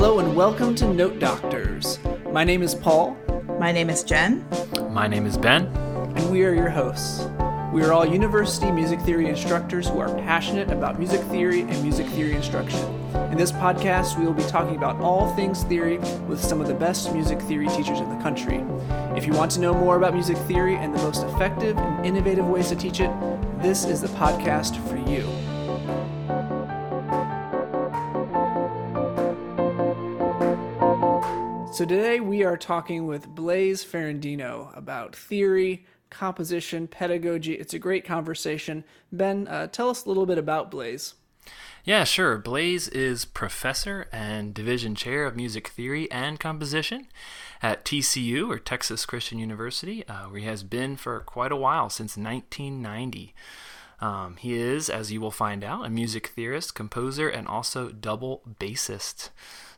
Hello and welcome to Note Doctors. My name is Paul. My name is Jen. My name is Ben. And we are your hosts. We are all university music theory instructors who are passionate about music theory and music theory instruction. In this podcast, we will be talking about all things theory with some of the best music theory teachers in the country. If you want to know more about music theory and the most effective and innovative ways to teach it, this is the podcast for you. So today we are talking with Blaise Ferrandino about theory, composition, pedagogy. It's a great conversation. Ben, uh, tell us a little bit about Blaise. Yeah, sure. Blaise is professor and division chair of music theory and composition at TCU, or Texas Christian University, uh, where he has been for quite a while, since 1990. Um, he is, as you will find out, a music theorist, composer, and also double bassist.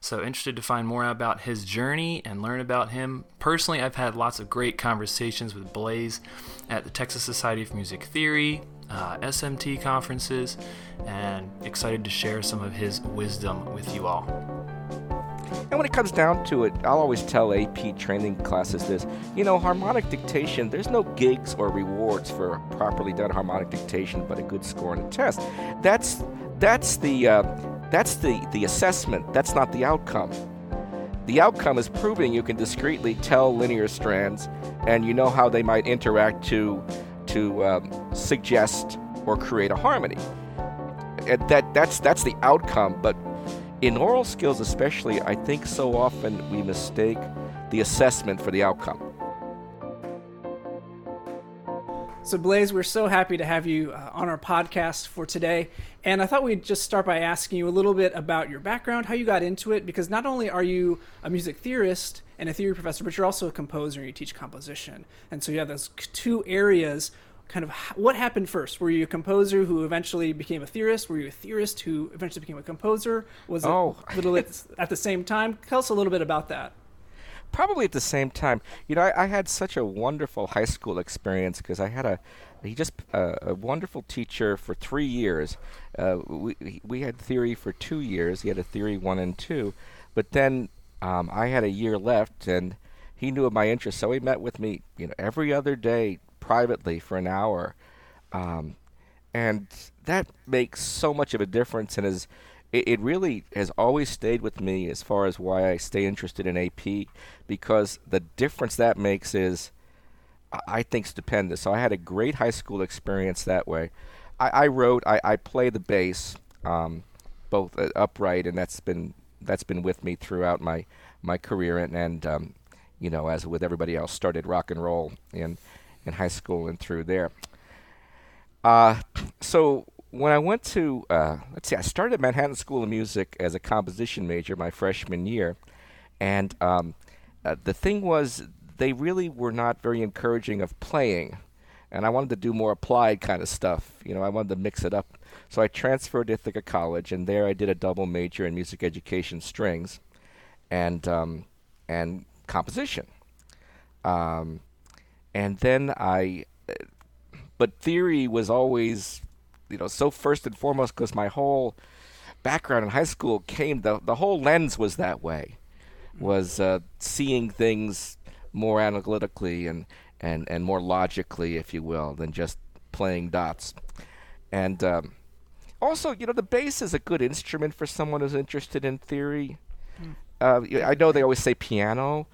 So, interested to find more about his journey and learn about him. Personally, I've had lots of great conversations with Blaise at the Texas Society of Music Theory, uh, SMT conferences, and excited to share some of his wisdom with you all. And when it comes down to it, I'll always tell AP training classes this you know, harmonic dictation, there's no gigs or rewards for properly done harmonic dictation but a good score on a test. That's, that's the. Uh, that's the, the assessment, that's not the outcome. The outcome is proving you can discretely tell linear strands and you know how they might interact to, to um, suggest or create a harmony. And that, that's, that's the outcome, but in aural skills, especially, I think so often we mistake the assessment for the outcome. So, Blaise, we're so happy to have you uh, on our podcast for today. And I thought we'd just start by asking you a little bit about your background, how you got into it, because not only are you a music theorist and a theory professor, but you're also a composer and you teach composition. And so you have those two areas. Kind of what happened first? Were you a composer who eventually became a theorist? Were you a theorist who eventually became a composer? Was oh. it a little bit at the same time? Tell us a little bit about that probably at the same time. You know, I, I had such a wonderful high school experience because I had a he just uh, a wonderful teacher for three years. Uh, we we had theory for two years. He had a theory one and two, but then um, I had a year left, and he knew of my interest, so he met with me, you know, every other day privately for an hour, um, and that makes so much of a difference and is it, it really has always stayed with me as far as why I stay interested in AP because the difference that makes is, I think, stupendous. So I had a great high school experience that way. I, I wrote, I, I play the bass, um, both uh, upright, and that's been that's been with me throughout my my career, and, and um, you know, as with everybody else, started rock and roll in in high school and through there. Uh, so when I went to, uh, let's see, I started at Manhattan School of Music as a composition major my freshman year, and um, uh, the thing was they really were not very encouraging of playing, and I wanted to do more applied kind of stuff. You know, I wanted to mix it up. So I transferred to Ithaca College, and there I did a double major in music education strings, and um, and composition. Um, and then I, but theory was always you know so first and foremost because my whole background in high school came the the whole lens was that way was uh, seeing things more analytically and and and more logically if you will than just playing dots and um, also you know the bass is a good instrument for someone who's interested in theory mm. uh, I know they always say piano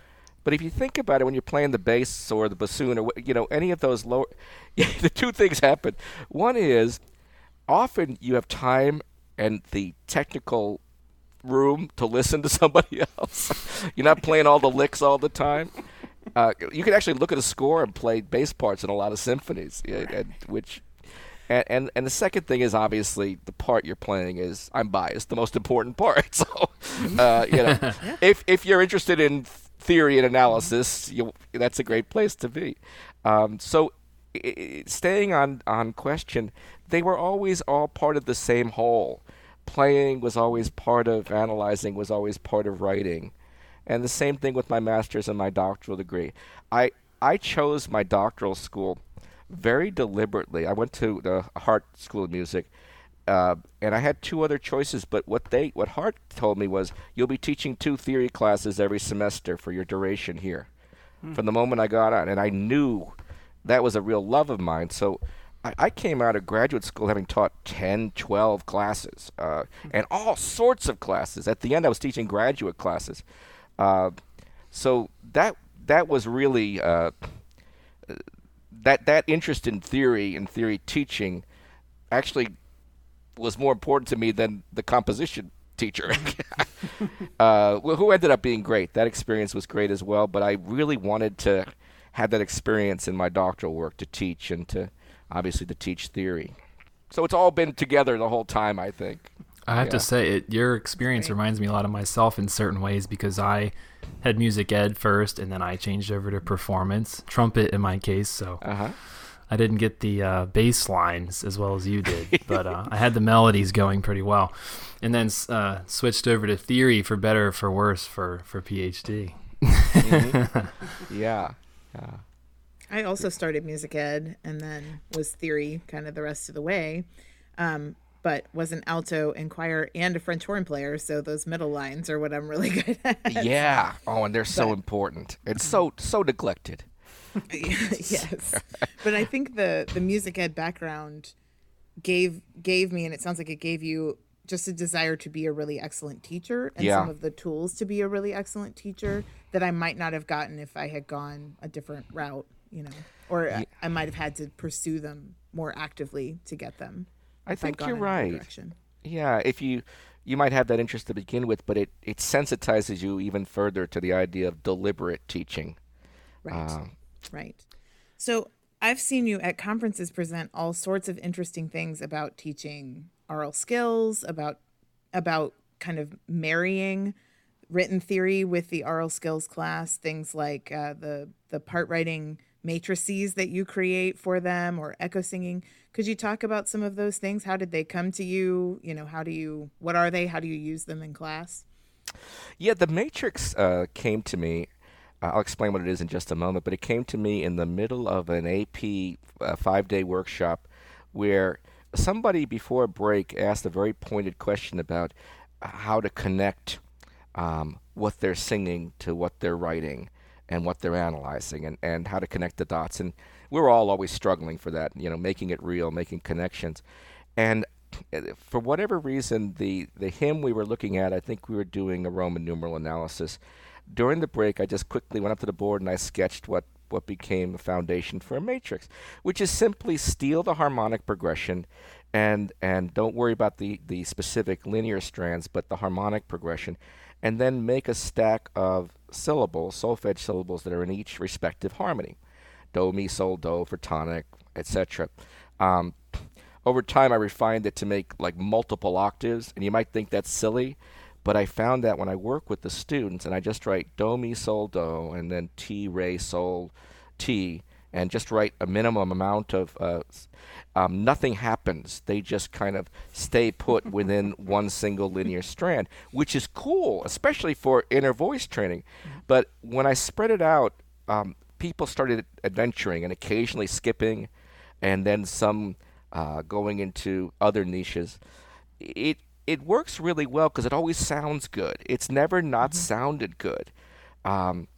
but if you think about it, when you're playing the bass or the bassoon or you know any of those lower, the two things happen. One is often you have time and the technical room to listen to somebody else. You're not playing all the licks all the time. Uh, you can actually look at a score and play bass parts in a lot of symphonies, and, which. And, and and the second thing is obviously the part you're playing is I'm biased the most important part. So, uh, you know, if if you're interested in theory and analysis, you, that's a great place to be. Um, so, staying on on question, they were always all part of the same whole. Playing was always part of analyzing, was always part of writing. And the same thing with my master's and my doctoral degree. I, I chose my doctoral school very deliberately. I went to the Hart School of Music uh, and I had two other choices, but what they what Hart told me was you'll be teaching two theory classes every semester for your duration here. Hmm. From the moment I got on, and I knew that was a real love of mine. So I, I came out of graduate school having taught 10, 12 classes, uh, hmm. and all sorts of classes. At the end, I was teaching graduate classes. Uh, so that that was really uh, that that interest in theory and theory teaching actually was more important to me than the composition teacher, uh, who ended up being great. That experience was great as well. But I really wanted to have that experience in my doctoral work to teach and to obviously to teach theory. So it's all been together the whole time, I think. I have yeah. to say, it, your experience reminds me a lot of myself in certain ways because I had music ed first, and then I changed over to performance, trumpet in my case. So uh-huh. I didn't get the uh, bass lines as well as you did, but uh, I had the melodies going pretty well, and then uh, switched over to theory for better for worse for for PhD. mm-hmm. Yeah, yeah. I also started music ed and then was theory kind of the rest of the way. Um, but was an alto and choir and a French horn player. So those middle lines are what I'm really good at. Yeah. Oh, and they're so important. It's so so neglected. yes, but I think the the music ed background gave gave me, and it sounds like it gave you just a desire to be a really excellent teacher and yeah. some of the tools to be a really excellent teacher that I might not have gotten if I had gone a different route, you know, or yeah. I might have had to pursue them more actively to get them. I think you're right. Yeah, if you you might have that interest to begin with, but it it sensitizes you even further to the idea of deliberate teaching. Right. Uh, right. So I've seen you at conferences present all sorts of interesting things about teaching aural skills, about about kind of marrying written theory with the aural skills class, things like uh, the the part writing matrices that you create for them or echo singing. Could you talk about some of those things? How did they come to you? You know, how do you, what are they? How do you use them in class? Yeah, the matrix uh, came to me. Uh, I'll explain what it is in just a moment, but it came to me in the middle of an AP uh, five day workshop where somebody before break asked a very pointed question about how to connect um, what they're singing to what they're writing and what they're analyzing and, and how to connect the dots. And we're all always struggling for that, you know, making it real, making connections. And eh, for whatever reason, the, the hymn we were looking at, I think we were doing a Roman numeral analysis. During the break, I just quickly went up to the board and I sketched what, what became the foundation for a matrix, which is simply steal the harmonic progression and and don't worry about the, the specific linear strands, but the harmonic progression, and then make a stack of syllables, solfege syllables that are in each respective harmony. Do, mi, sol, do for tonic, etc. Um, over time, I refined it to make like multiple octaves, and you might think that's silly, but I found that when I work with the students and I just write do, mi, sol, do, and then ti, re, sol, ti, and just write a minimum amount of uh, um, nothing happens. They just kind of stay put within one single linear strand, which is cool, especially for inner voice training. Mm-hmm. But when I spread it out, um, people started adventuring and occasionally skipping, and then some uh, going into other niches. It it works really well because it always sounds good. It's never not mm-hmm. sounded good. Um,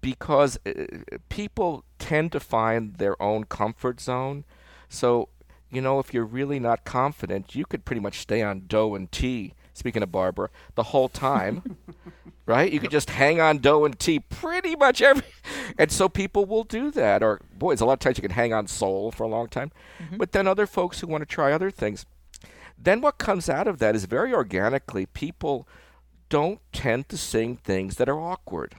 because uh, people tend to find their own comfort zone. So, you know, if you're really not confident, you could pretty much stay on do and ti. speaking of Barbara, the whole time. right? You can just hang on do and ti pretty much every and so people will do that. Or boys, a lot of times you can hang on sol for a long time. Mm-hmm. But then other folks who want to try other things. Then what comes out of that is very organically people don't tend to sing things that are awkward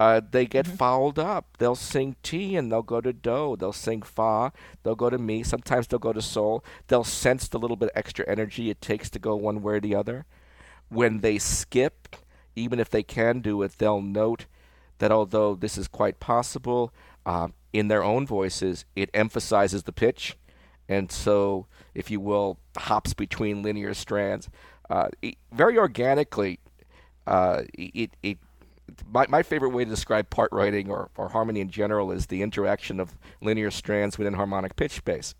uh, they get mm-hmm. fouled up. They'll sing ti and they'll go to do. They'll sing fa. They'll go to mi. Sometimes they'll go to sol. They'll sense the little bit extra energy it takes to go one way or the other. When they skip, even if they can do it, they'll note that although this is quite possible, uh, in their own voices, it emphasizes the pitch. And so, if you will, hops between linear strands. Uh, it, very organically, uh, it, it my, my favorite way to describe part writing or, or harmony in general is the interaction of linear strands within harmonic pitch space.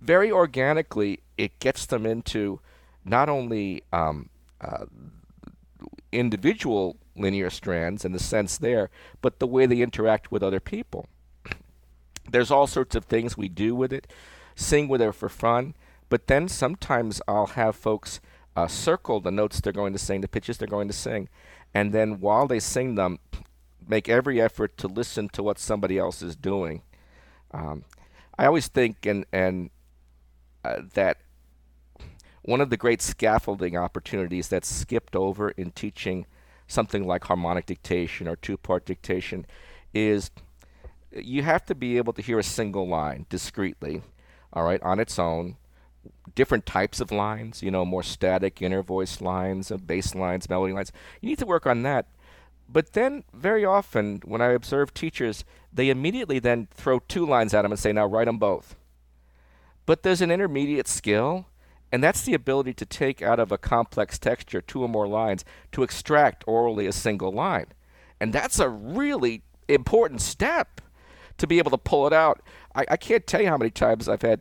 very organically, it gets them into not only um, uh, individual linear strands in the sense there, but the way they interact with other people. There's all sorts of things we do with it, sing with it for fun, but then sometimes I'll have folks uh, circle the notes they're going to sing, the pitches they're going to sing, and then while they sing them, make every effort to listen to what somebody else is doing. Um, I always think and and uh, that one of the great scaffolding opportunities that's skipped over in teaching something like harmonic dictation or two-part dictation is you have to be able to hear a single line discreetly, all right, on its own. Different types of lines, you know, more static inner voice lines, uh, bass lines, melody lines. You need to work on that. But then, very often, when I observe teachers, they immediately then throw two lines at them and say, now write them both. But there's an intermediate skill, and that's the ability to take out of a complex texture two or more lines to extract orally a single line. And that's a really important step to be able to pull it out. I, I can't tell you how many times I've had,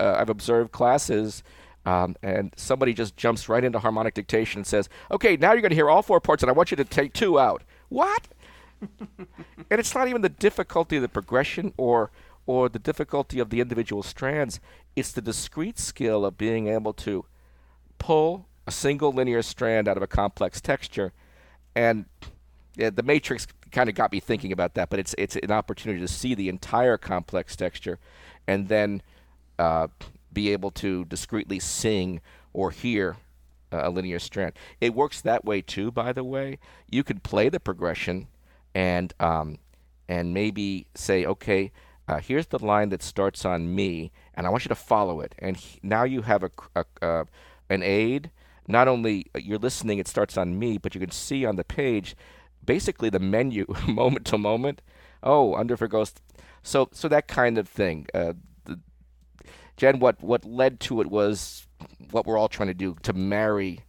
uh, I've observed classes. Um, and somebody just jumps right into harmonic dictation and says, "Okay, now you're going to hear all four parts, and I want you to take two out." What? and it's not even the difficulty of the progression or or the difficulty of the individual strands. It's the discrete skill of being able to pull a single linear strand out of a complex texture. And yeah, the matrix kind of got me thinking about that, but it's it's an opportunity to see the entire complex texture and then uh, be able to discreetly sing or hear a linear strand. It works that way too, by the way. You could play the progression and um, and maybe say, okay, uh, here's the line that starts on mi, and I want you to follow it. And he, now you have a, a uh, an aid. Not only uh, you're listening, it starts on mi, but you can see on the page, basically the menu, moment to moment. Oh, under for ghost. So so that kind of thing. Uh, the, Jen, what what led to it was what we're all trying to do to marry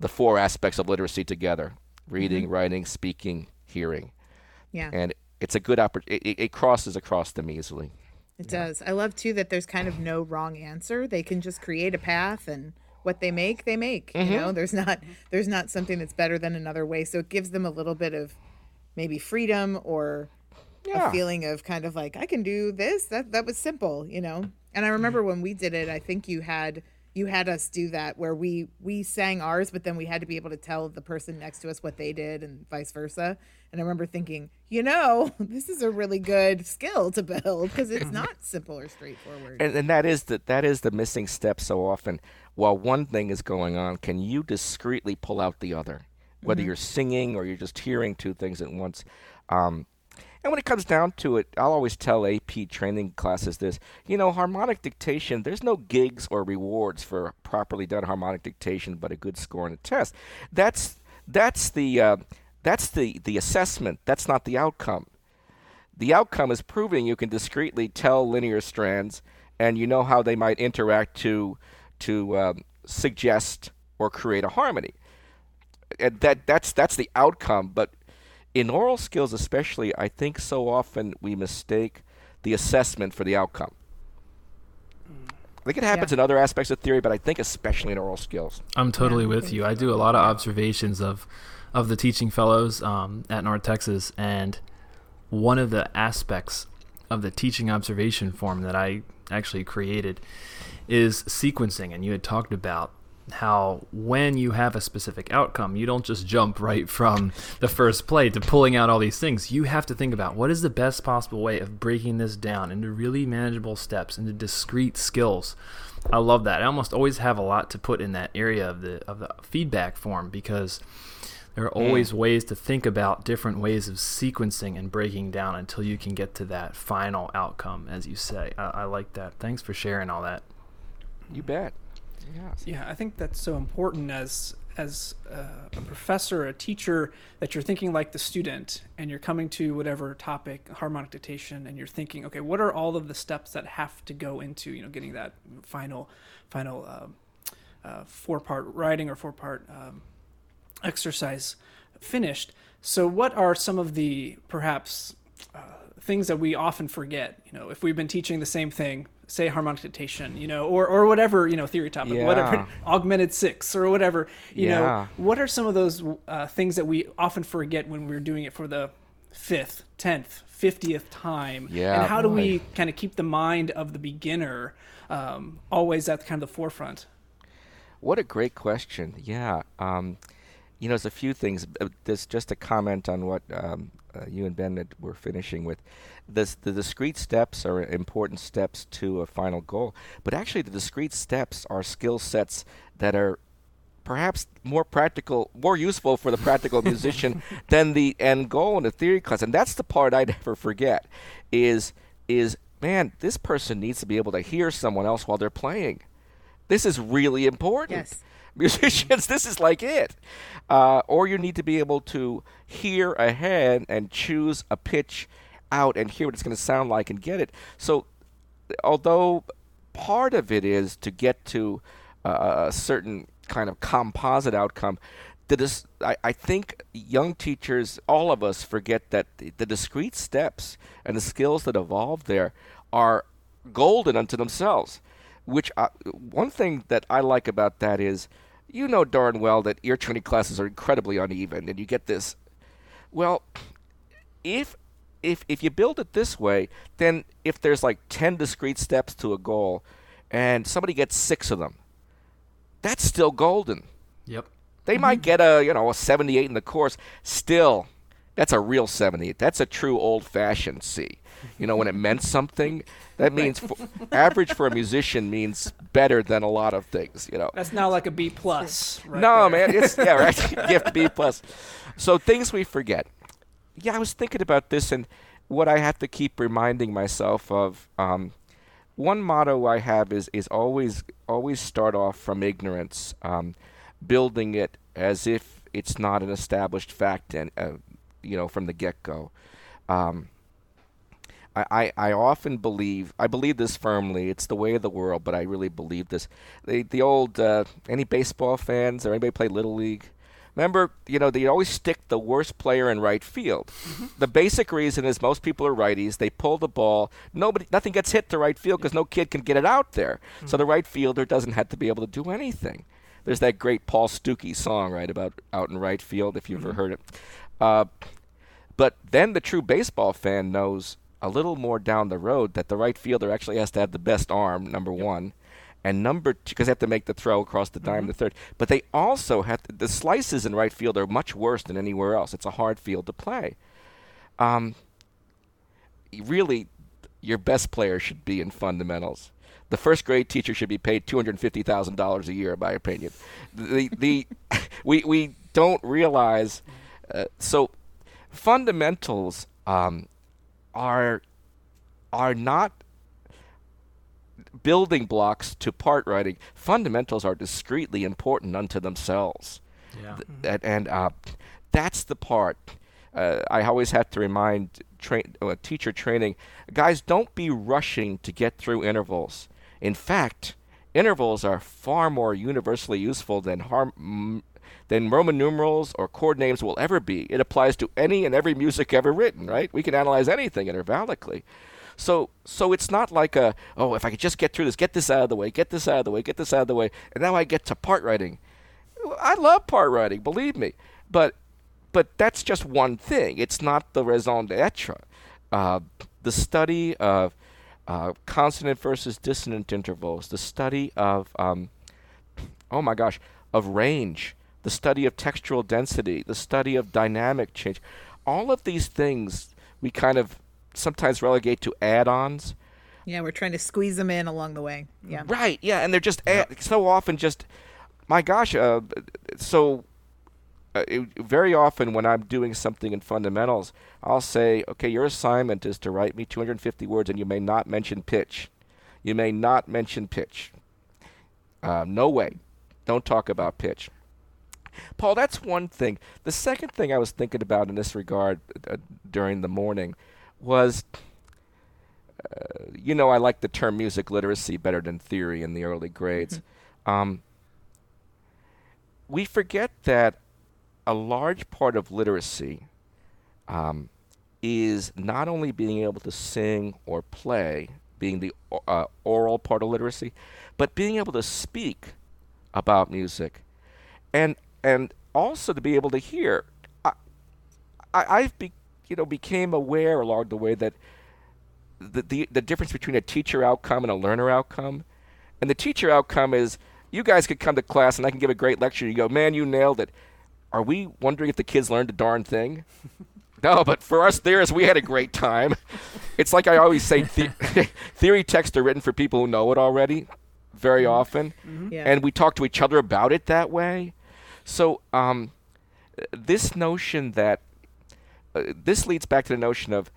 the four aspects of literacy together: reading, mm-hmm. writing, speaking, hearing. Yeah. And it's a good opportunity. It, it, crosses across them easily. It yeah. does. I love too that there's kind of no wrong answer. They can just create a path and what they make, they make. Mm-hmm. You know, there's not there's not something that's better than another way. So it gives them a little bit of maybe freedom or yeah. a feeling of kind of like I can do this. That that was simple, you know. And I remember when we did it, I think you had you had us do that where we we sang ours but then we had to be able to tell the person next to us what they did and vice versa and i remember thinking you know this is a really good skill to build because it's not simple or straightforward and, and that is the that is the missing step so often while one thing is going on can you discreetly pull out the other whether mm-hmm. you're singing or you're just hearing two things at once um, and when it comes down to it, I'll always tell AP training classes this. You know, harmonic dictation, there's no gigs or rewards for properly done harmonic dictation, but a good score on a test. That's that's the uh, that's the the assessment. That's not the outcome. The outcome is proving you can discreetly tell linear strands, and you know how they might interact to to um, suggest or create a harmony. And that that's that's the outcome, but in aural skills, especially, I think so often we mistake the assessment for the outcome. I think it happens yeah. in other aspects of theory, but I think especially in aural skills. I'm totally yeah. with you. I do a lot of observations of of the teaching fellows um, at North Texas, and one of the aspects of the teaching observation form that I actually created is sequencing, and you had talked about how when you have a specific outcome, you don't just jump right from the first play to pulling out all these things. You have to think about what is the best possible way of breaking this down into really manageable steps, into discrete skills. I love that. I almost always have a lot to put in that area of the of the feedback form because there are always mm. ways to think about different ways of sequencing and breaking down until you can get to that final outcome, as you say. I, I like that. Thanks for sharing all that. You bet. Yeah, Yeah, I think that's so important as as a, a professor, a teacher, that you're thinking like the student, and you're coming to whatever topic, harmonic dictation, and you're thinking, okay, what are all of the steps that have to go into, you know, getting that final, final uh, uh, four part writing or four part um, exercise finished. So, what are some of the perhaps uh, things that we often forget? You know, if we've been teaching the same thing say harmonic dictation, you know, or, or whatever, you know, theory topic, Yeah. whatever, augmented six or whatever, you Yeah. know, what are some of those uh, things that we often forget when we're doing it for the fifth, tenth, fiftieth time? Yeah, And how do we kind of keep the mind of the beginner um, always at kind of the forefront? What a great question. Yeah. Um, you know, there's a few things. Uh, There's just a comment on what um, uh, you and Ben were finishing with. This, the discrete steps are important steps to a final goal, but actually, the discrete steps are skill sets that are perhaps more practical, more useful for the practical musician than the end goal in a theory class. And that's the part I never forget. Is is man, this person needs to be able to hear someone else while they're playing. This is really important. Yes. Musicians, this is like it. Uh, or you need to be able to hear ahead and choose a pitch out and hear what it's going to sound like and get it. So, although part of it is to get to uh, a certain kind of composite outcome, the dis- I, I think young teachers, all of us, forget that the, the discrete steps and the skills that evolve there are golden unto themselves. Which I, one thing that I like about that is, you know darn well that ear training classes are incredibly uneven, and you get this. Well, if if if you build it this way, then if there's like ten discrete steps to a goal, and somebody gets six of them, that's still golden. Yep. They might mm-hmm. get a you know a 78 in the course. Still, that's a real 78. That's a true old-fashioned C. You know when it meant something. That means for, average for a musician means better than a lot of things. You know. That's now like a B plus. Right no, there. man. It's yeah, right. Gift B plus. So things we forget. Yeah, I was thinking about this and what I have to keep reminding myself of. Um, one motto I have is is always always start off from ignorance, um, building it as if it's not an established fact and uh, you know from the get go. Um, I, I, often believe I believe this firmly. It's the way of the world, but I really believe this. The the old uh, any baseball fans or anybody play little league. Remember, you know, they always stick the worst player in right field. The basic reason is most people are righties. They pull the ball. Nobody, nothing gets hit to right field because no kid can get it out there. So the right fielder doesn't have to be able to do anything. There's that great Paul Stookey song, right, about out in right field, if you've ever heard it. Uh, but then the true baseball fan knows a little more down the road that the right fielder actually has to have the best arm, number one, and number two, because they have to make the throw across the dime, the third. But they also have to, the slices in right field are much worse than anywhere else. It's a hard field to play. Um, really, your best player should be in fundamentals. The first grade teacher should be paid two hundred fifty thousand dollars a year, in my opinion. The the we we don't realize uh, so fundamentals um, are are not building blocks to part writing. Fundamentals are discreetly important unto themselves. Yeah. Th- and and uh, that's the part uh, I always have to remind tra- uh, teacher training guys don't be rushing to get through intervals. In fact, intervals are far more universally useful than harm. Than Roman numerals or chord names will ever be. It applies to any and every music ever written, right? We can analyze anything intervallically. So so it's not like a oh if I could just get through this, get this out of the way, get this out of the way, get this out of the way, and now I get to part writing. I love part writing, believe me, but but that's just one thing. It's not the raison d'être. Uh, the study of uh, consonant versus dissonant intervals, the study of um, oh my gosh, of range, the study of textural density, the study of dynamic change. All of these things we kind of sometimes relegate to add-ons. Yeah, we're trying to squeeze them in along the way. Yeah. Right. Yeah, and they're just add, so often just my gosh. Uh, so uh, it, very often when I'm doing something in fundamentals, I'll say, okay, your assignment is to write me 250 words, and you may not mention pitch. You may not mention pitch. Uh, no way. Don't talk about pitch. Paul, that's one thing. The second thing I was thinking about in this regard uh, during the morning was uh, you know, I like the term music literacy better than theory in the early grades. Um, we forget that a large part of literacy um, is not only being able to sing or play being the uh, oral part of literacy, but being able to speak about music, and and also to be able to hear. I, I have be, you know became aware along the way that the, the the difference between a teacher outcome and a learner outcome, and the teacher outcome is you guys could come to class and I can give a great lecture. You go, man, you nailed it. Are we wondering if the kids learned a darn thing? no, but for us theorists, we had a great time. It's like I always say, the- theory texts are written for people who know it already, very Mm-hmm. often, Yeah. and we talk to each other about it that way. So, um, this notion that uh, this leads back to the notion of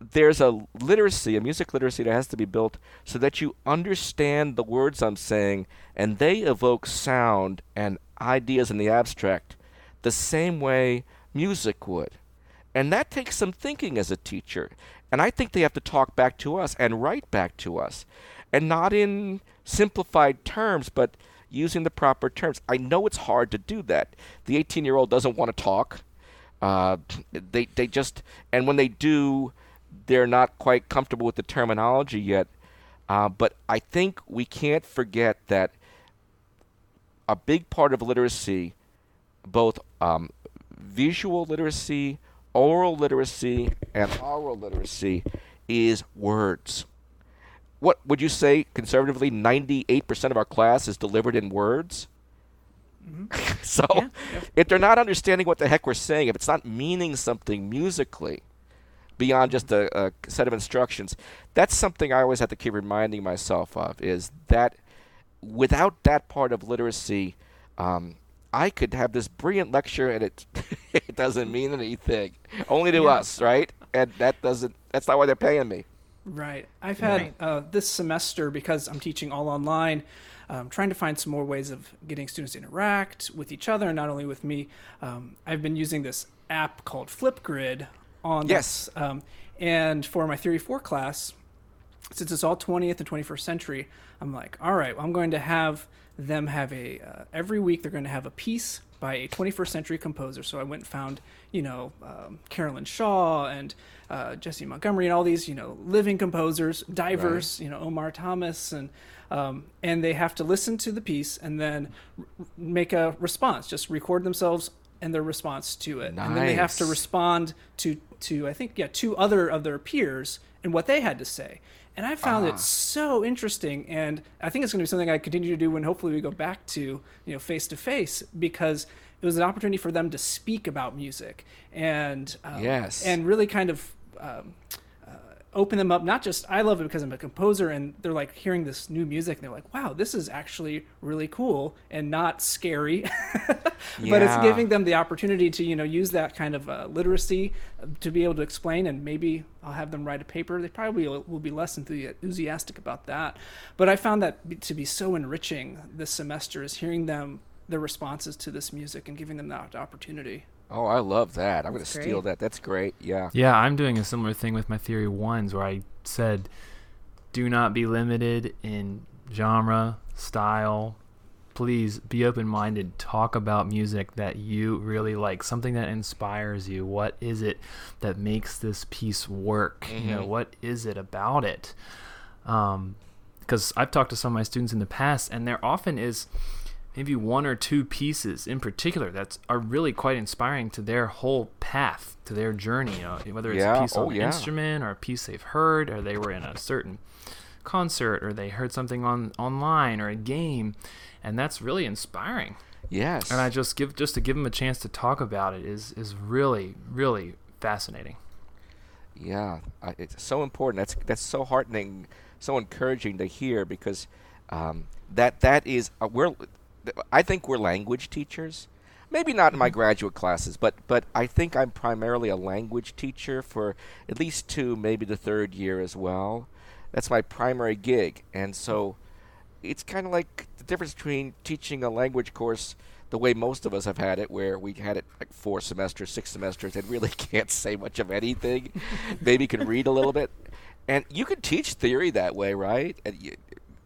there's a literacy, a music literacy that has to be built so that you understand the words I'm saying and they evoke sound and ideas in the abstract the same way music would. And that takes some thinking as a teacher. And I think they have to talk back to us and write back to us. And not in simplified terms, but using the proper terms. I know it's hard to do that. The 18 year old doesn't want to talk. Uh, they, they just, and when they do, they're not quite comfortable with the terminology yet. Uh, but I think we can't forget that a big part of literacy, both um, visual literacy, oral literacy, and oral literacy, is words. What would you say, conservatively, 98% of our class is delivered in words? so, Yeah. if they're not understanding what the heck we're saying, if it's not meaning something musically beyond just a, a set of instructions, that's something I always have to keep reminding myself of. Is that without that part of literacy, um, I could have this brilliant lecture and it it doesn't mean anything, only to Yeah. us, right? And that doesn't. That's not why they're paying me. Right. I've had Right. uh, this semester because I'm teaching all online. Um, trying to find some more ways of getting students to interact with each other, and not only with me. Um, I've been using this app called Flipgrid on Yes. this, um, and for my Theory Four class, since it's all 20th and 21st century, I'm like, all right, well, I'm going to have them have a uh, every week they're going to have a piece by a 21st century composer. So I went and found, you know, um, Carolyn Shaw and uh, Jessie Montgomery and all these, you know, living composers, diverse, you know, Omar Thomas and um, and they have to listen to the piece and then r- make a response, just record themselves and their response to it, and then they have to respond to to I think yeah two other of their peers and what they had to say. And I found Ah. it so interesting, and I think it's going to be something I continue to do when hopefully we go back to you know face to face because it was an opportunity for them to speak about music and um, Yes. and really kind of um, open them up. Not just I love it because I'm a composer, and they're like hearing this new music, and they're like, "Wow, this is actually really cool and not scary." but it's giving them the opportunity to you know use that kind of uh, literacy uh, to be able to explain, and maybe I'll have them write a paper. They probably will, will be less enthusiastic about that. But I found that to be so enriching this semester is hearing them their responses to this music and giving them that opportunity. Oh, I love that. I'm going to steal that. That's great. Yeah. Yeah, I'm doing a similar thing with my theory ones where I said do not be limited in genre, style. Please be open minded. Talk about music that you really like, something that inspires you. What is it that makes this piece work? You know, Mhm. what is it about it? Um, because I've talked to some of my students in the past, and there often is maybe one or two pieces in particular that are really quite inspiring to their whole path, to their journey. You know, whether it's Yeah, a piece oh, on an yeah. instrument or a piece they've heard, or they were in a certain concert, or they heard something on online or a game, and that's really inspiring. Yes. And I just give just to give them a chance to talk about it is is really really fascinating. Yeah, I, it's so important. That's that's so heartening, so encouraging to hear because um, that that is uh, we're. I think we're language teachers. Maybe not in my mm-hmm. graduate classes, but but I think I'm primarily a language teacher for at least two, maybe the third year as well. That's my primary gig, and so it's kind of like the difference between teaching a language course the way most of us have had it, where we had it like four semesters, six semesters, and really can't say much of anything. Maybe can read a little bit, and you can teach theory that way, right? And you,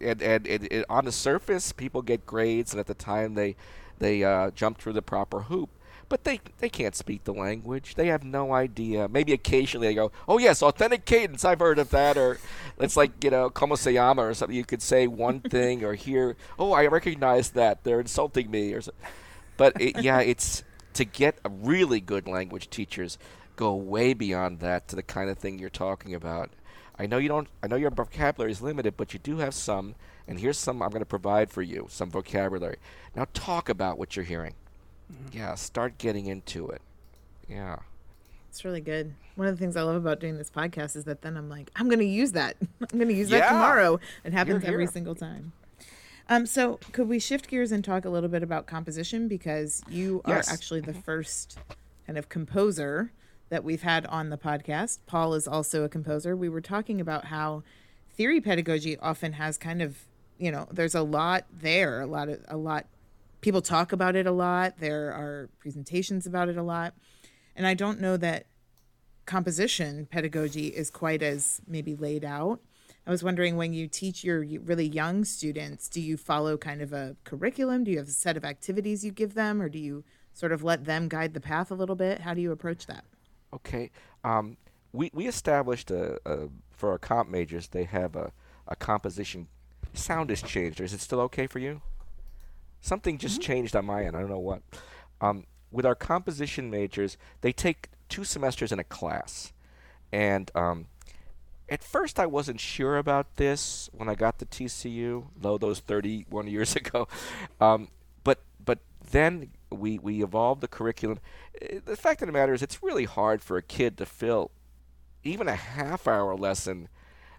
and, and, and, and on the surface, people get grades, and at the time they they uh, jump through the proper hoop. but they they can't speak the language. They have no idea. Maybe occasionally they go, "Oh yes, authentic cadence. I've heard of that." Or it's like you know, "Como se llama?" or something. You could say one thing or hear, "Oh, I recognize that. They're insulting me." Or so. but it, yeah, it's to get really good language teachers go way beyond that to the kind of thing you're talking about. I know you don't. I know your vocabulary is limited, but you do have some. And here's some I'm going to provide for you. Some vocabulary. Now talk about what you're hearing. Mm-hmm. Yeah, start getting into it. Yeah. It's really good. One of the things I love about doing this podcast is that then I'm like, I'm going to use that. I'm going to use yeah. that tomorrow. It happens every single time. Um, so could we shift gears and talk a little bit about composition because you yes. are actually the mm-hmm. first kind of composer that we've had on the podcast. Paul is also a composer. We were talking about how theory pedagogy often has kind of, you know, there's a lot there, a lot of a lot people talk about it a lot. There are presentations about it a lot. And I don't know that composition pedagogy is quite as maybe laid out. I was wondering when you teach your really young students, do you follow kind of a curriculum? Do you have a set of activities you give them, or do you sort of let them guide the path a little bit? How do you approach that? Okay. Um, we, we established a, a, for our comp majors, they have a, a composition. Sound has changed. Is it still okay for you? Something just mm-hmm. changed on my end. I don't know what. Um, with our composition majors, they take two semesters in a class. And um, at first, I wasn't sure about this when I got to TCU, though those 31 years ago. Um, but but then we, we evolved the curriculum. Eh, the fact of the matter is, it's really hard for a kid to fill even a half hour lesson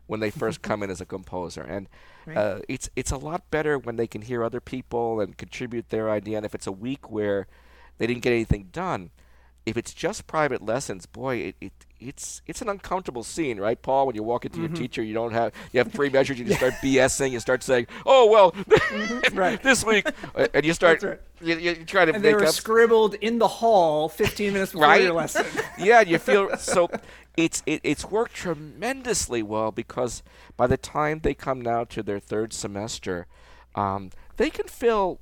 when they first come in as a composer. And right. uh, it's it's a lot better when they can hear other people and contribute their idea. And if it's a week where they didn't get anything done, if it's just private lessons, boy, it, it it's it's an uncomfortable scene, right, Paul? When you walk into mm-hmm. your teacher, you don't have you have three measures, you start BSing, you start saying, "Oh well, mm-hmm. right. this week," and you start right. you, you try to and make they were up. scribbled in the hall 15 minutes before right? your lesson. yeah, you feel so. It's it, it's worked tremendously well because by the time they come now to their third semester, um, they can fill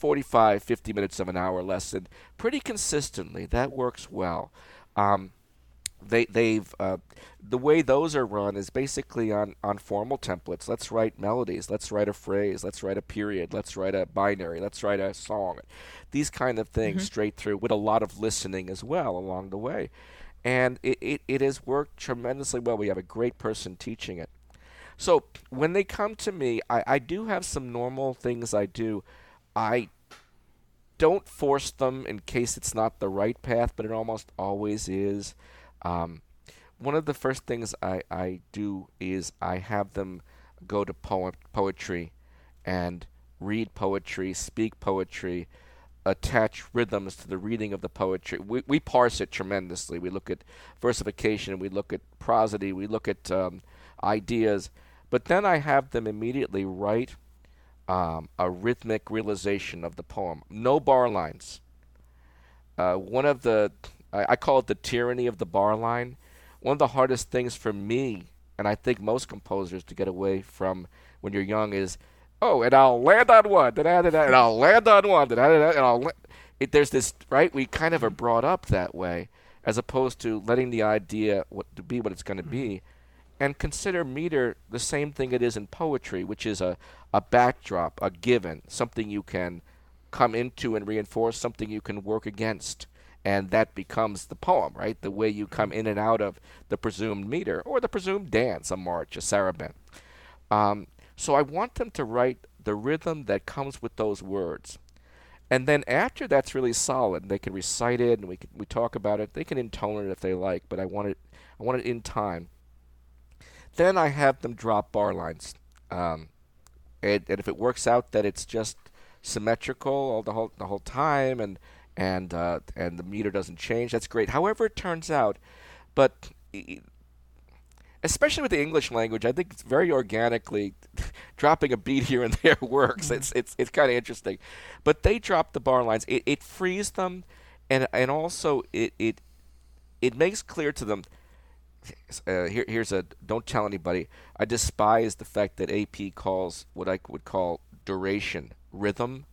45, 50 minutes of an hour lesson pretty consistently. That works well. Um, they they've uh, the way those are run is basically on on formal templates. Let's write melodies. Let's write a phrase. Let's write a period. Let's write a binary. Let's write a song. These kind of things mm-hmm. straight through with a lot of listening as well along the way, and it, it, it has worked tremendously well. We have a great person teaching it. So when they come to me, I, I do have some normal things I do. I don't force them in case it's not the right path, but it almost always is. Um, one of the first things I, I do is I have them go to poem, poetry and read poetry, speak poetry, attach rhythms to the reading of the poetry. We, we parse it tremendously. We look at versification, we look at prosody, we look at um, ideas. But then I have them immediately write um, a rhythmic realization of the poem. No bar lines. Uh, one of the, I, I, call it the tyranny of the bar line. One of the hardest things for me, and I think most composers to get away from when you're young, is, oh, and I'll land on one, and I'll land on one, and I'll. La-. It, there's this right. We kind of are brought up that way, as opposed to letting the idea what, to be what it's going to be and consider meter the same thing it is in poetry, which is a, a backdrop, a given, something you can come into and reinforce, something you can work against. And that becomes the poem, right? The way you come in and out of the presumed meter or the presumed dance, a march, a saraband. Um, so I want them to write the rhythm that comes with those words. And then after that's really solid, they can recite it and we can, we talk about it. They can intone it if they like, but I want it I want it in time. Then I have them drop bar lines. Um, and, and if it works out that it's just symmetrical all the whole the whole time and and uh, and the meter doesn't change, that's great. However, it turns out, but especially with the English language, I think it's very organically dropping a beat here and there works. Mm-hmm. It's it's it's kind of interesting, but they drop the bar lines. It it frees them, and and also it it it makes clear to them uh, here, here's a don't tell anybody. I despise the fact that AP calls what I would call duration rhythm,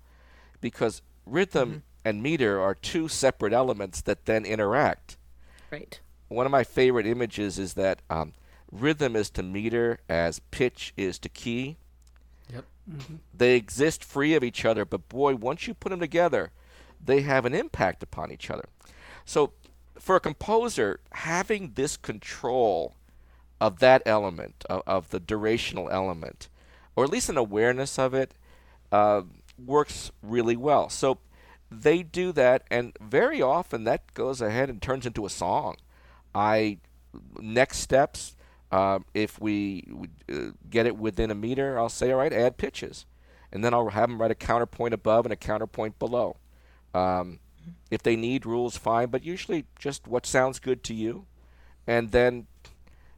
because rhythm, mm-hmm. and meter are two separate elements that then interact. Right. One of my favorite images is that um, rhythm is to meter as pitch is to key. Yep. Mm-hmm. They exist free of each other, but boy, once you put them together, they have an impact upon each other. So, for a composer, having this control of that element, of, of the durational element, or at least an awareness of it, uh, works really well. So, they do that, and very often that goes ahead and turns into a song. I next steps uh, if we uh, get it within a meter, I'll say, all right, add pitches. And then I'll have them write a counterpoint above and a counterpoint below. Um, if they need rules, fine, but usually just what sounds good to you. And then,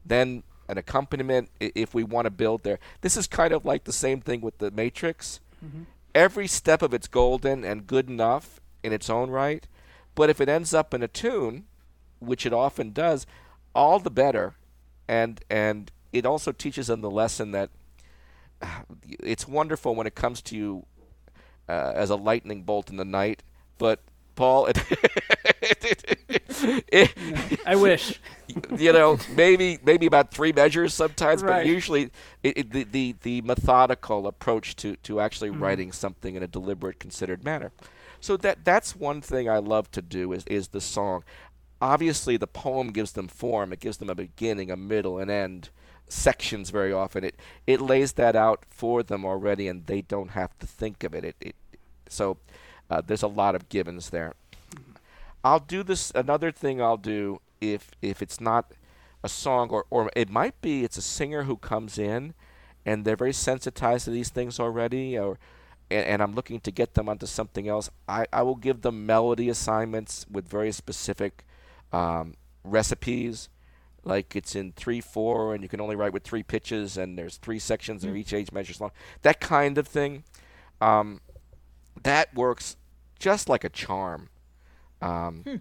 then an accompaniment if we want to build there. This is kind of like the same thing with the Matrix. Mm-hmm. Every step of it's golden and good enough in its own right, but if it ends up in a tune, which it often does, all the better and and it also teaches them the lesson that it's wonderful when it comes to you uh, as a lightning bolt in the night, but Paul, it, it, I wish. You know, maybe maybe about three measures sometimes, right. but usually it, the, the the methodical approach to to actually mm. writing something in a deliberate, considered manner. So that that's one thing I love to do is is the song obviously the poem gives them form it gives them a beginning a middle an end sections very often it it lays that out for them already and they don't have to think of it it, it so uh, there's a lot of givens there. I'll do this another thing i'll do if if it's not a song or or it might be it's a singer who comes in and they're very sensitized to these things already or and, and, I'm looking to get them onto something else, I, I will give them melody assignments with very specific um, recipes. Like it's in three four and you can only write with three pitches and there's three sections mm-hmm. and each age measures long. That kind of thing um, that works just like a charm um, hmm.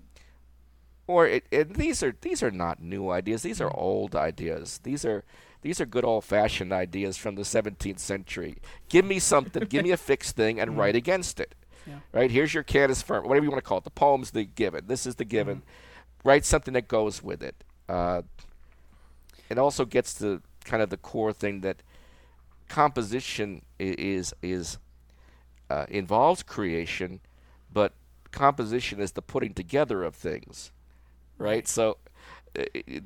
or it, it, these are these are not new ideas these are hmm. old ideas these are these are good old fashioned ideas from the 17th century give me something give me a fixed thing and mm-hmm. write against it yeah. right here's your canvas firm whatever you want to call it the poem's the given this is the given mm-hmm write something that goes with it. Uh, it also gets to kind of the core thing that composition is is uh, involves creation, but composition is the putting together of things, right? So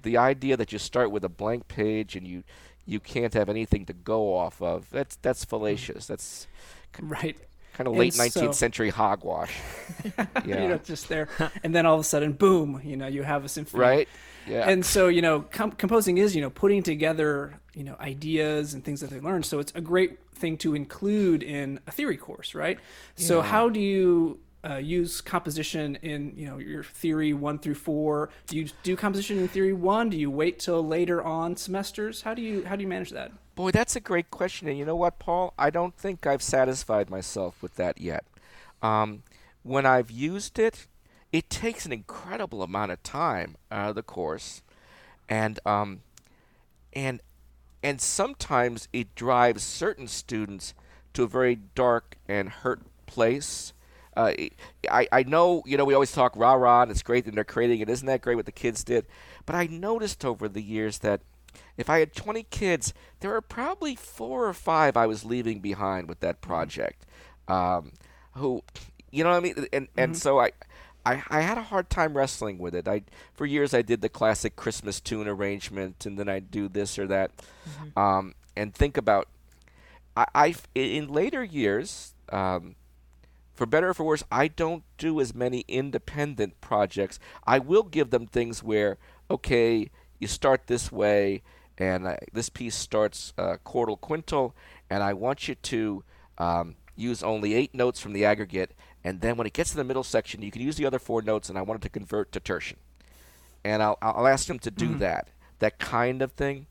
the idea that you start with a blank page and you you can't have anything to go off of that's that's fallacious. That's right kind of late nineteenth so, century hogwash. yeah, you know, just there, and then all of a sudden, boom! You know, you have a symphony. Right. Yeah. And so you know, com- composing is you know putting together you know ideas and things that they learn. So it's a great thing to include in a theory course, right? Yeah. So how do you uh, use composition in you know your theory one through four? Do you do composition in theory one? Do you wait till later on semesters? How do you how do you manage that? Boy, that's a great question. And you know what, Paul? I don't think I've satisfied myself with that yet. Um, when I've used it, it takes an incredible amount of time out of the course, and um, and and sometimes it drives certain students to a very dark and hurt place. Uh, I, I know, you know, we always talk rah rah, and it's great that they're creating it. Isn't that great what the kids did? But I noticed over the years that if I had 20 kids, there were probably four or five I was leaving behind with that project. Um, who, you know what I mean? And and mm-hmm. so I, I I had a hard time wrestling with it. I for years I did the classic Christmas tune arrangement, and then I'd do this or that, mm-hmm. um, and think about. I, I in later years. Um, for better or for worse, I don't do as many independent projects. I will give them things where, okay, you start this way, and uh, this piece starts uh, quartal quintal, and I want you to um, use only eight notes from the aggregate, and then when it gets to the middle section, you can use the other four notes, and I want it to convert to tertian. And I'll, I'll ask them to do mm-hmm. that, that kind of thing.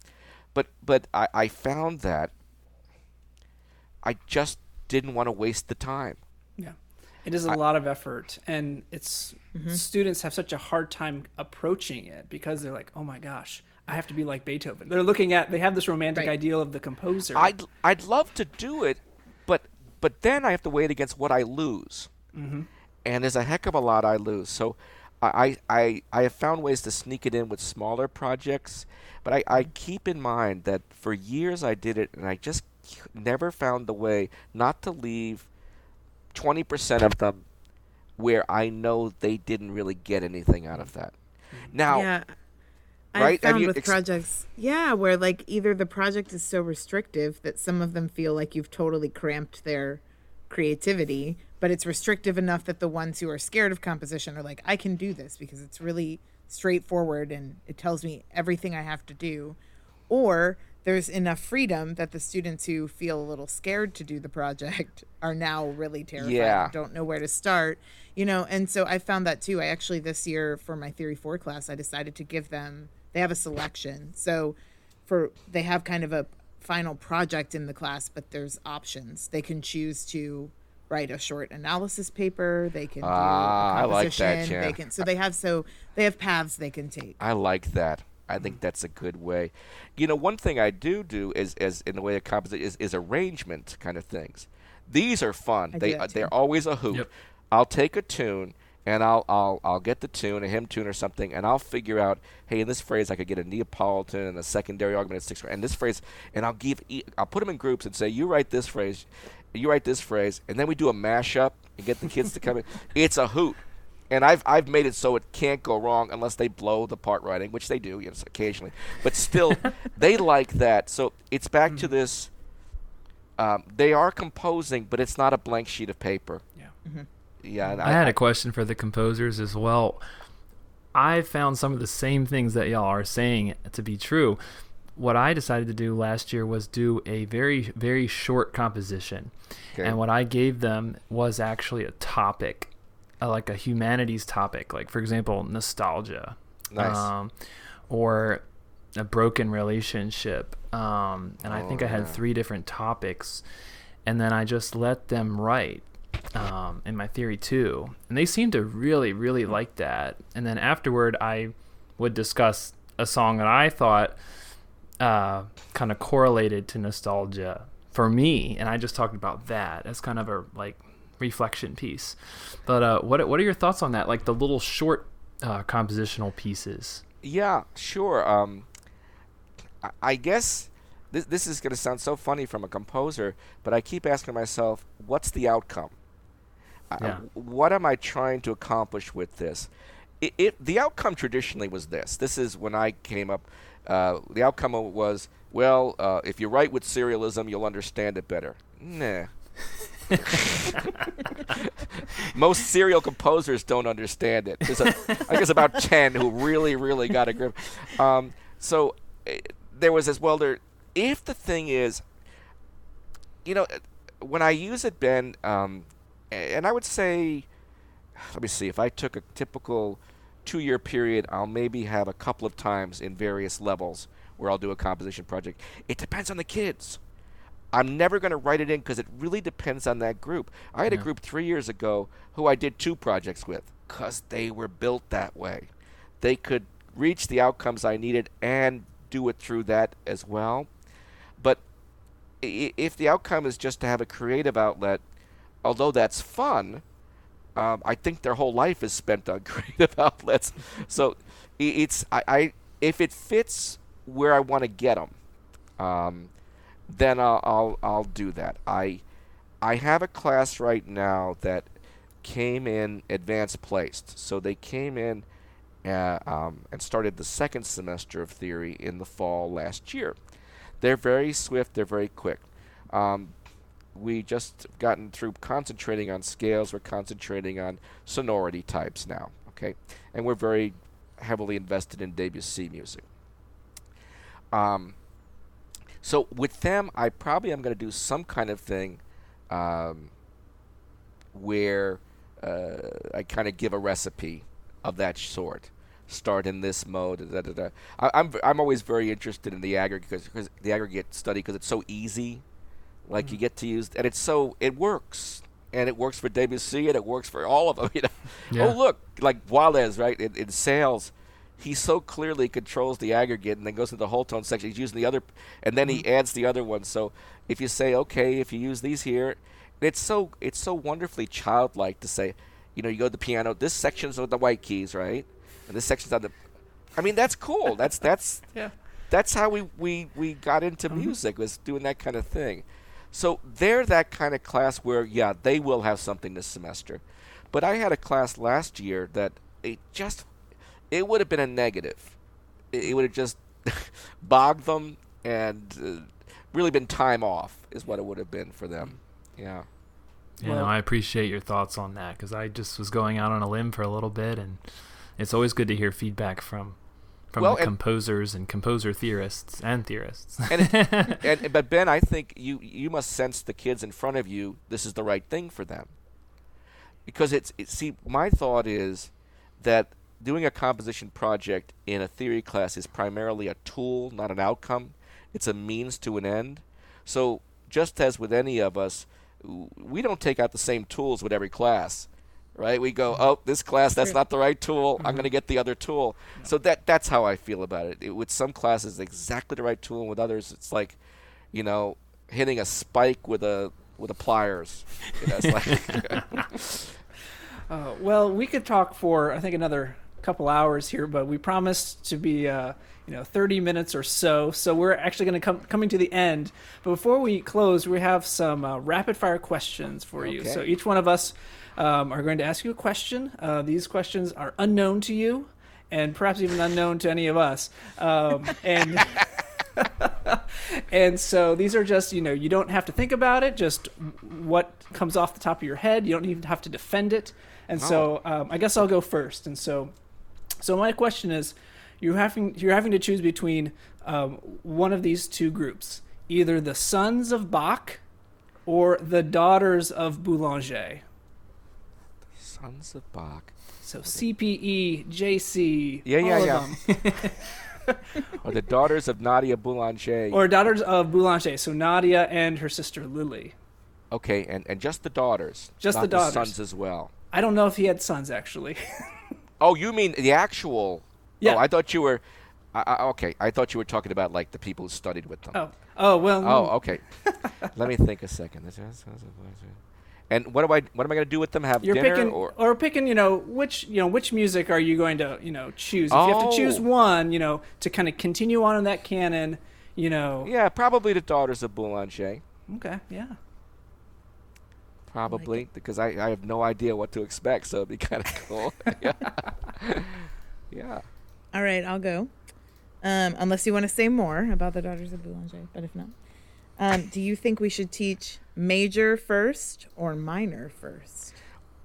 But but I, I found that I just didn't want to waste the time. Yeah. It is a I, lot of effort, and it's mm-hmm. students have such a hard time approaching it because they're like, "Oh my gosh, I have to be like Beethoven." They're looking at they have this romantic right. ideal of the composer. I'd I'd love to do it, but but then I have to weigh it against what I lose, mm-hmm. and there's a heck of a lot I lose. So I, I, I have found ways to sneak it in with smaller projects, but I, I keep in mind that for years I did it and I just never found the way not to leave 20% of them where I know they didn't really get anything out of that. Now, yeah. right? I found with ex- projects, yeah, where like either the project is so restrictive that some of them feel like you've totally cramped their creativity, but it's restrictive enough that the ones who are scared of composition are like, I can do this because it's really straightforward and it tells me everything I have to do. Or there's enough freedom that the students who feel a little scared to do the project are now really terrified yeah. don't know where to start you know? And so i found that too. I actually this year for my theory 4 class i decided to give them they have a selection. So for they have kind of a final project in the class but there's options. They can choose to write a short analysis paper. They can do ah, a composition I like that, yeah. they can so they have so they have paths they can take. I like that I think that's a good way. You know, one thing I do do is, is in the way of composition is, is arrangement kind of things. These are fun. I they uh, they're always a hoot. Yep. I'll take a tune and I'll I'll I'll get the tune, a hymn tune or something, and I'll figure out, hey, in this phrase I could get a Neapolitan and a secondary augmented sixth, and this phrase, and I'll give I'll put them in groups and say, you write this phrase, you write this phrase, and then we do a mashup and get the kids to come in. It's a hoot and I've I've made it so it can't go wrong unless they blow the part writing, which they do, yes, occasionally. But still, they like that. So it's back mm-hmm. to this. Um, they are composing, but it's not a blank sheet of paper. Yeah. Mm-hmm. Yeah. I, I, had a question for the composers as well. I found some of the same things that y'all are saying to be true. What I decided to do last year was do a very, very short composition. Okay. And what I gave them was actually a topic a, like a humanities topic, like for example, nostalgia, nice, um, or a broken relationship. Um, and oh, I think I had three different topics, and then I just let them write um, in my theory too, and they seemed to really, really like that. And then afterward, I would discuss a song that I thought uh, kind of correlated to nostalgia for me, and I just talked about that as kind of a like reflection piece. But uh, what what are your thoughts on that? Like the little short uh, compositional pieces. Yeah, sure. Um, I, I guess this this is going to sound so funny from a composer, but I keep asking myself, what's the outcome? Yeah. Uh, what am I trying to accomplish with this? It, it, the outcome traditionally was this. This is when I came up. Uh, the outcome was, well, uh, if you write with serialism, you'll understand it better. Nah. Most serial composers don't understand it. There's a, I guess about ten who really, really got a grip. Um, so uh, there was this. Well, there. If the thing is, you know, when I use it, Ben, um, and I would say, let me see. If I took a typical two-year period, I'll maybe have a couple of times in various levels where I'll do a composition project. It depends on the kids. I'm never going to write it in because it really depends on that group. I had yeah. a group three years ago who I did two projects with because they were built that way. They could reach the outcomes I needed and do it through that as well. But if the outcome is just to have a creative outlet, although that's fun, um, I think their whole life is spent on creative outlets. so it's I, I if it fits where I want to get them. Um, then I'll, I'll I'll do that. I I have a class right now that came in advanced placed, so they came in uh, um, and started the second semester of theory in the fall last year. They're very swift. They're very quick. Um, we just gotten through concentrating on scales. We're concentrating on sonority types now. Okay, and we're very heavily invested in Debussy music. Um, so with them, I probably am going to do some kind of thing um, where uh, I kind of give a recipe of that sort. Start in this mode. Da, da, da. I, am I'm, I'm always very interested in the aggregate because the aggregate study because it's so easy. Like mm-hmm. you get to use and it's so it works and it works for Debussy and it works for all of them. You know. Yeah. Oh look, like Boieldieu, right? In, in sales, he so clearly controls the aggregate and then goes into the whole tone section. He's using the other, and then he mm-hmm. adds the other one. So if you say, okay, if you use these here, it's so it's so wonderfully childlike to say, you know, you go to the piano. This section's on the white keys, right? And this section's on the. I mean, that's cool. That's that's yeah. That's how we we we got into mm-hmm. music was doing that kind of thing. So they're that kind of class where yeah they will have something this semester, but I had a class last year that it just it would have been a negative. It, it would have just bogged them and uh, really been time off is what it would have been for them. Yeah. Yeah, well, no, I appreciate your thoughts on that because I just was going out on a limb for a little bit, and it's always good to hear feedback from from well, the and composers and composer theorists and theorists. and, and, but Ben, I think you you must sense the kids in front of you. This is the right thing for them because it's it, see my thought is that doing a composition project in a theory class is primarily a tool, not an outcome. It's a means to an end. So just as with any of us, we don't take out the same tools with every class right we go oh this class that's not the right tool i'm going to mm-hmm. get the other tool so that that's how i feel about it. it with some classes exactly the right tool and with others it's like you know hitting a spike with a with a pliers you know, like uh, well we could talk for i think another couple hours here but we promised to be uh, you know 30 minutes or so. So we're actually going to come coming to the end. But before we close we have some uh, rapid fire questions for okay. you. So each one of us um, are going to ask you a question. Uh, these questions are unknown to you and perhaps even unknown to any of us. Um, and and so these are just you know you don't have to think about it just what comes off the top of your head. You don't even have to defend it. And oh. so um, i guess i'll go first. And so so my question is you're having you're having to choose between um, one of these two groups, either the sons of Bach or the daughters of Boulanger. Sons of Bach. So CPE, JC, yeah, yeah, yeah. or the daughters of Nadia Boulanger. Or daughters of Boulanger. So Nadia and her sister Lili. Okay, and, and just the daughters. Just the daughters. The sons as well. I don't know if he had sons actually. oh, you mean the actual oh, yeah. Oh, I thought you were. I, okay, I thought you were talking about like the people who studied with them. Oh, oh well. Oh, mm. okay. Let me think a second. And what do I? What am I going to do with them? Have You're dinner picking, or or picking? You know which you know which music are you going to you know choose? If oh. you have to choose oh. one, you know to kind of continue on in that canon, you know. Yeah, probably the Daughters of Boulanger. Okay. Yeah. Probably like because I, I have no idea what to expect, so it'd be kind of cool. yeah. yeah. All right, I'll go. Um, unless you want to say more about the Daughters of Boulanger, but if not, um, do you think we should teach major first or minor first?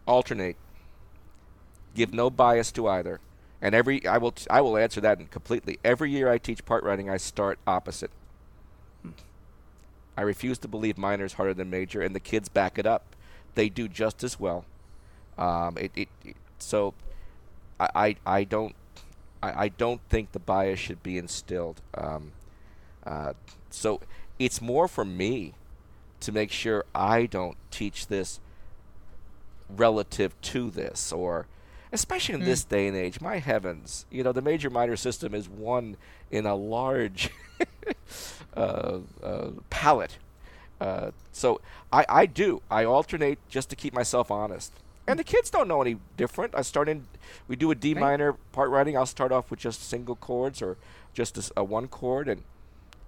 Alternate. Give no bias to either. And every I will t- I will answer that completely. Every year I teach part writing, I start opposite. I refuse to believe minor is harder than major, and the kids back it up. They do just as well. Um, it, it, it so I, I I don't I, I don't think the bias should be instilled. Um, uh, so it's more for me to make sure I don't teach this relative to this or especially in mm. this day and age my heavens you know the major minor system is one in a large uh, uh, palette uh, so I, I do i alternate just to keep myself honest and the kids don't know any different. I start in, we do a D minor part writing. I'll start off with just single chords or just a, a one chord, and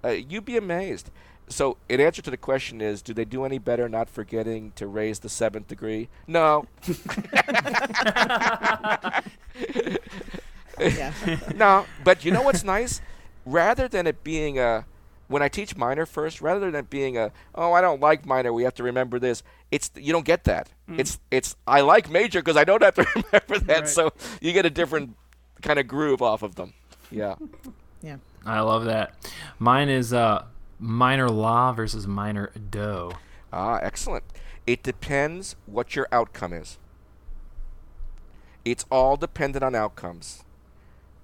uh, you'd be amazed. So, in answer to the question is, do they do any better not forgetting to raise the seventh degree? No. no, but you know what's nice? Rather than it being a when I teach minor first, rather than being a oh I don't like minor, we have to remember this. It's you don't get that. Mm. It's it's I like major because I don't have to remember that. Right. So you get a different kind of groove off of them. Yeah. yeah. I love that. Mine is uh minor la versus minor do. Ah, excellent. It depends what your outcome is. It's all dependent on outcomes.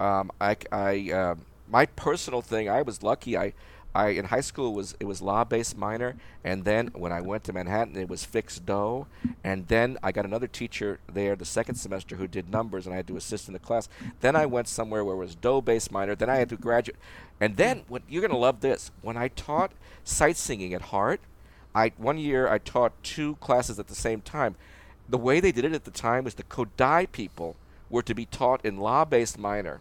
Um, I, I, uh, my personal thing, I was lucky. I, I in high school it was it was la based minor, and then when I went to Manhattan it was fixed do, and then I got another teacher there the second semester who did numbers, and I had to assist in the class. Then I went somewhere where it was do based minor. Then I had to graduate, and then what you're gonna love this when I taught sight singing at Hartt. I one year I taught two classes at the same time, the way they did it at the time was the Kodály people were to be taught in la based minor,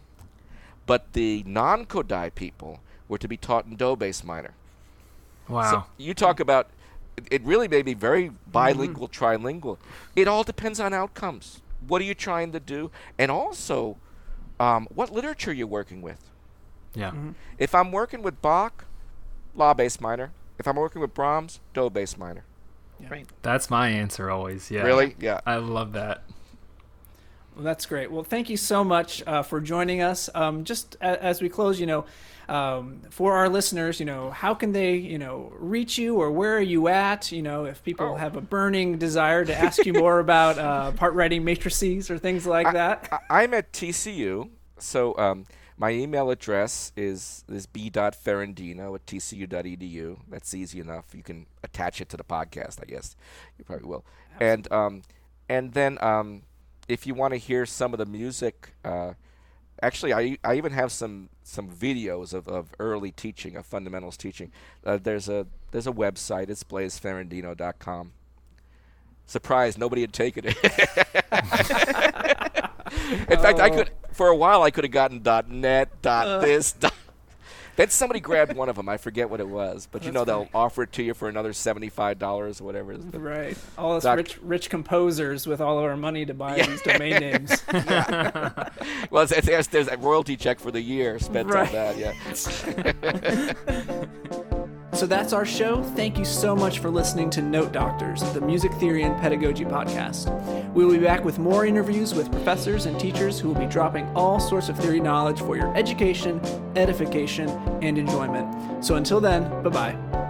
but the non Kodály people were to be taught in Do-based minor. Wow. So you talk about it really may be very bilingual, mm-hmm. trilingual. It all depends on outcomes. What are you trying to do? And also, um, what literature you're working with. Yeah. Mm-hmm. If I'm working with Bach, La-based minor. If I'm working with Brahms, Do-based minor. Yeah. Right. That's my answer always. Yeah. Really? Yeah. I love that. Well, that's great. Well, thank you so much uh, for joining us. Um, just a- as we close, you know, um, for our listeners, you know, how can they, you know, reach you or where are you at? You know, if people oh. have a burning desire to ask you more about uh, part writing matrices or things like I, that. I, am at TCU, so um, my email address is is b.ferrandino at tcu.edu. That's easy enough. You can attach it to the podcast, I guess. You probably will. Absolutely. And um, and then um, if you want to hear some of the music, uh, actually, I, I even have some some videos of, of early teaching, of fundamentals teaching. Uh, there's a there's a website. It's blaiseferrandino.com. Surprised nobody had taken it. In fact, I could for a while I could have gotten .net, dot uh. this, dot. Then somebody grabbed one of them. I forget what it was, but you know they'll offer it to you for another seventy-five dollars or whatever. Right. All us rich, rich composers with all of our money to buy yeah. these domain names. well, it's, it's, there's a royalty check for the year spent right. on that. Yeah. So that's our show. Thank you so much for listening to Note Doctors, the Music Theory and Pedagogy podcast. We will be back with more interviews with professors and teachers who will be dropping all sorts of theory knowledge for your education, edification, and enjoyment. So until then, bye bye.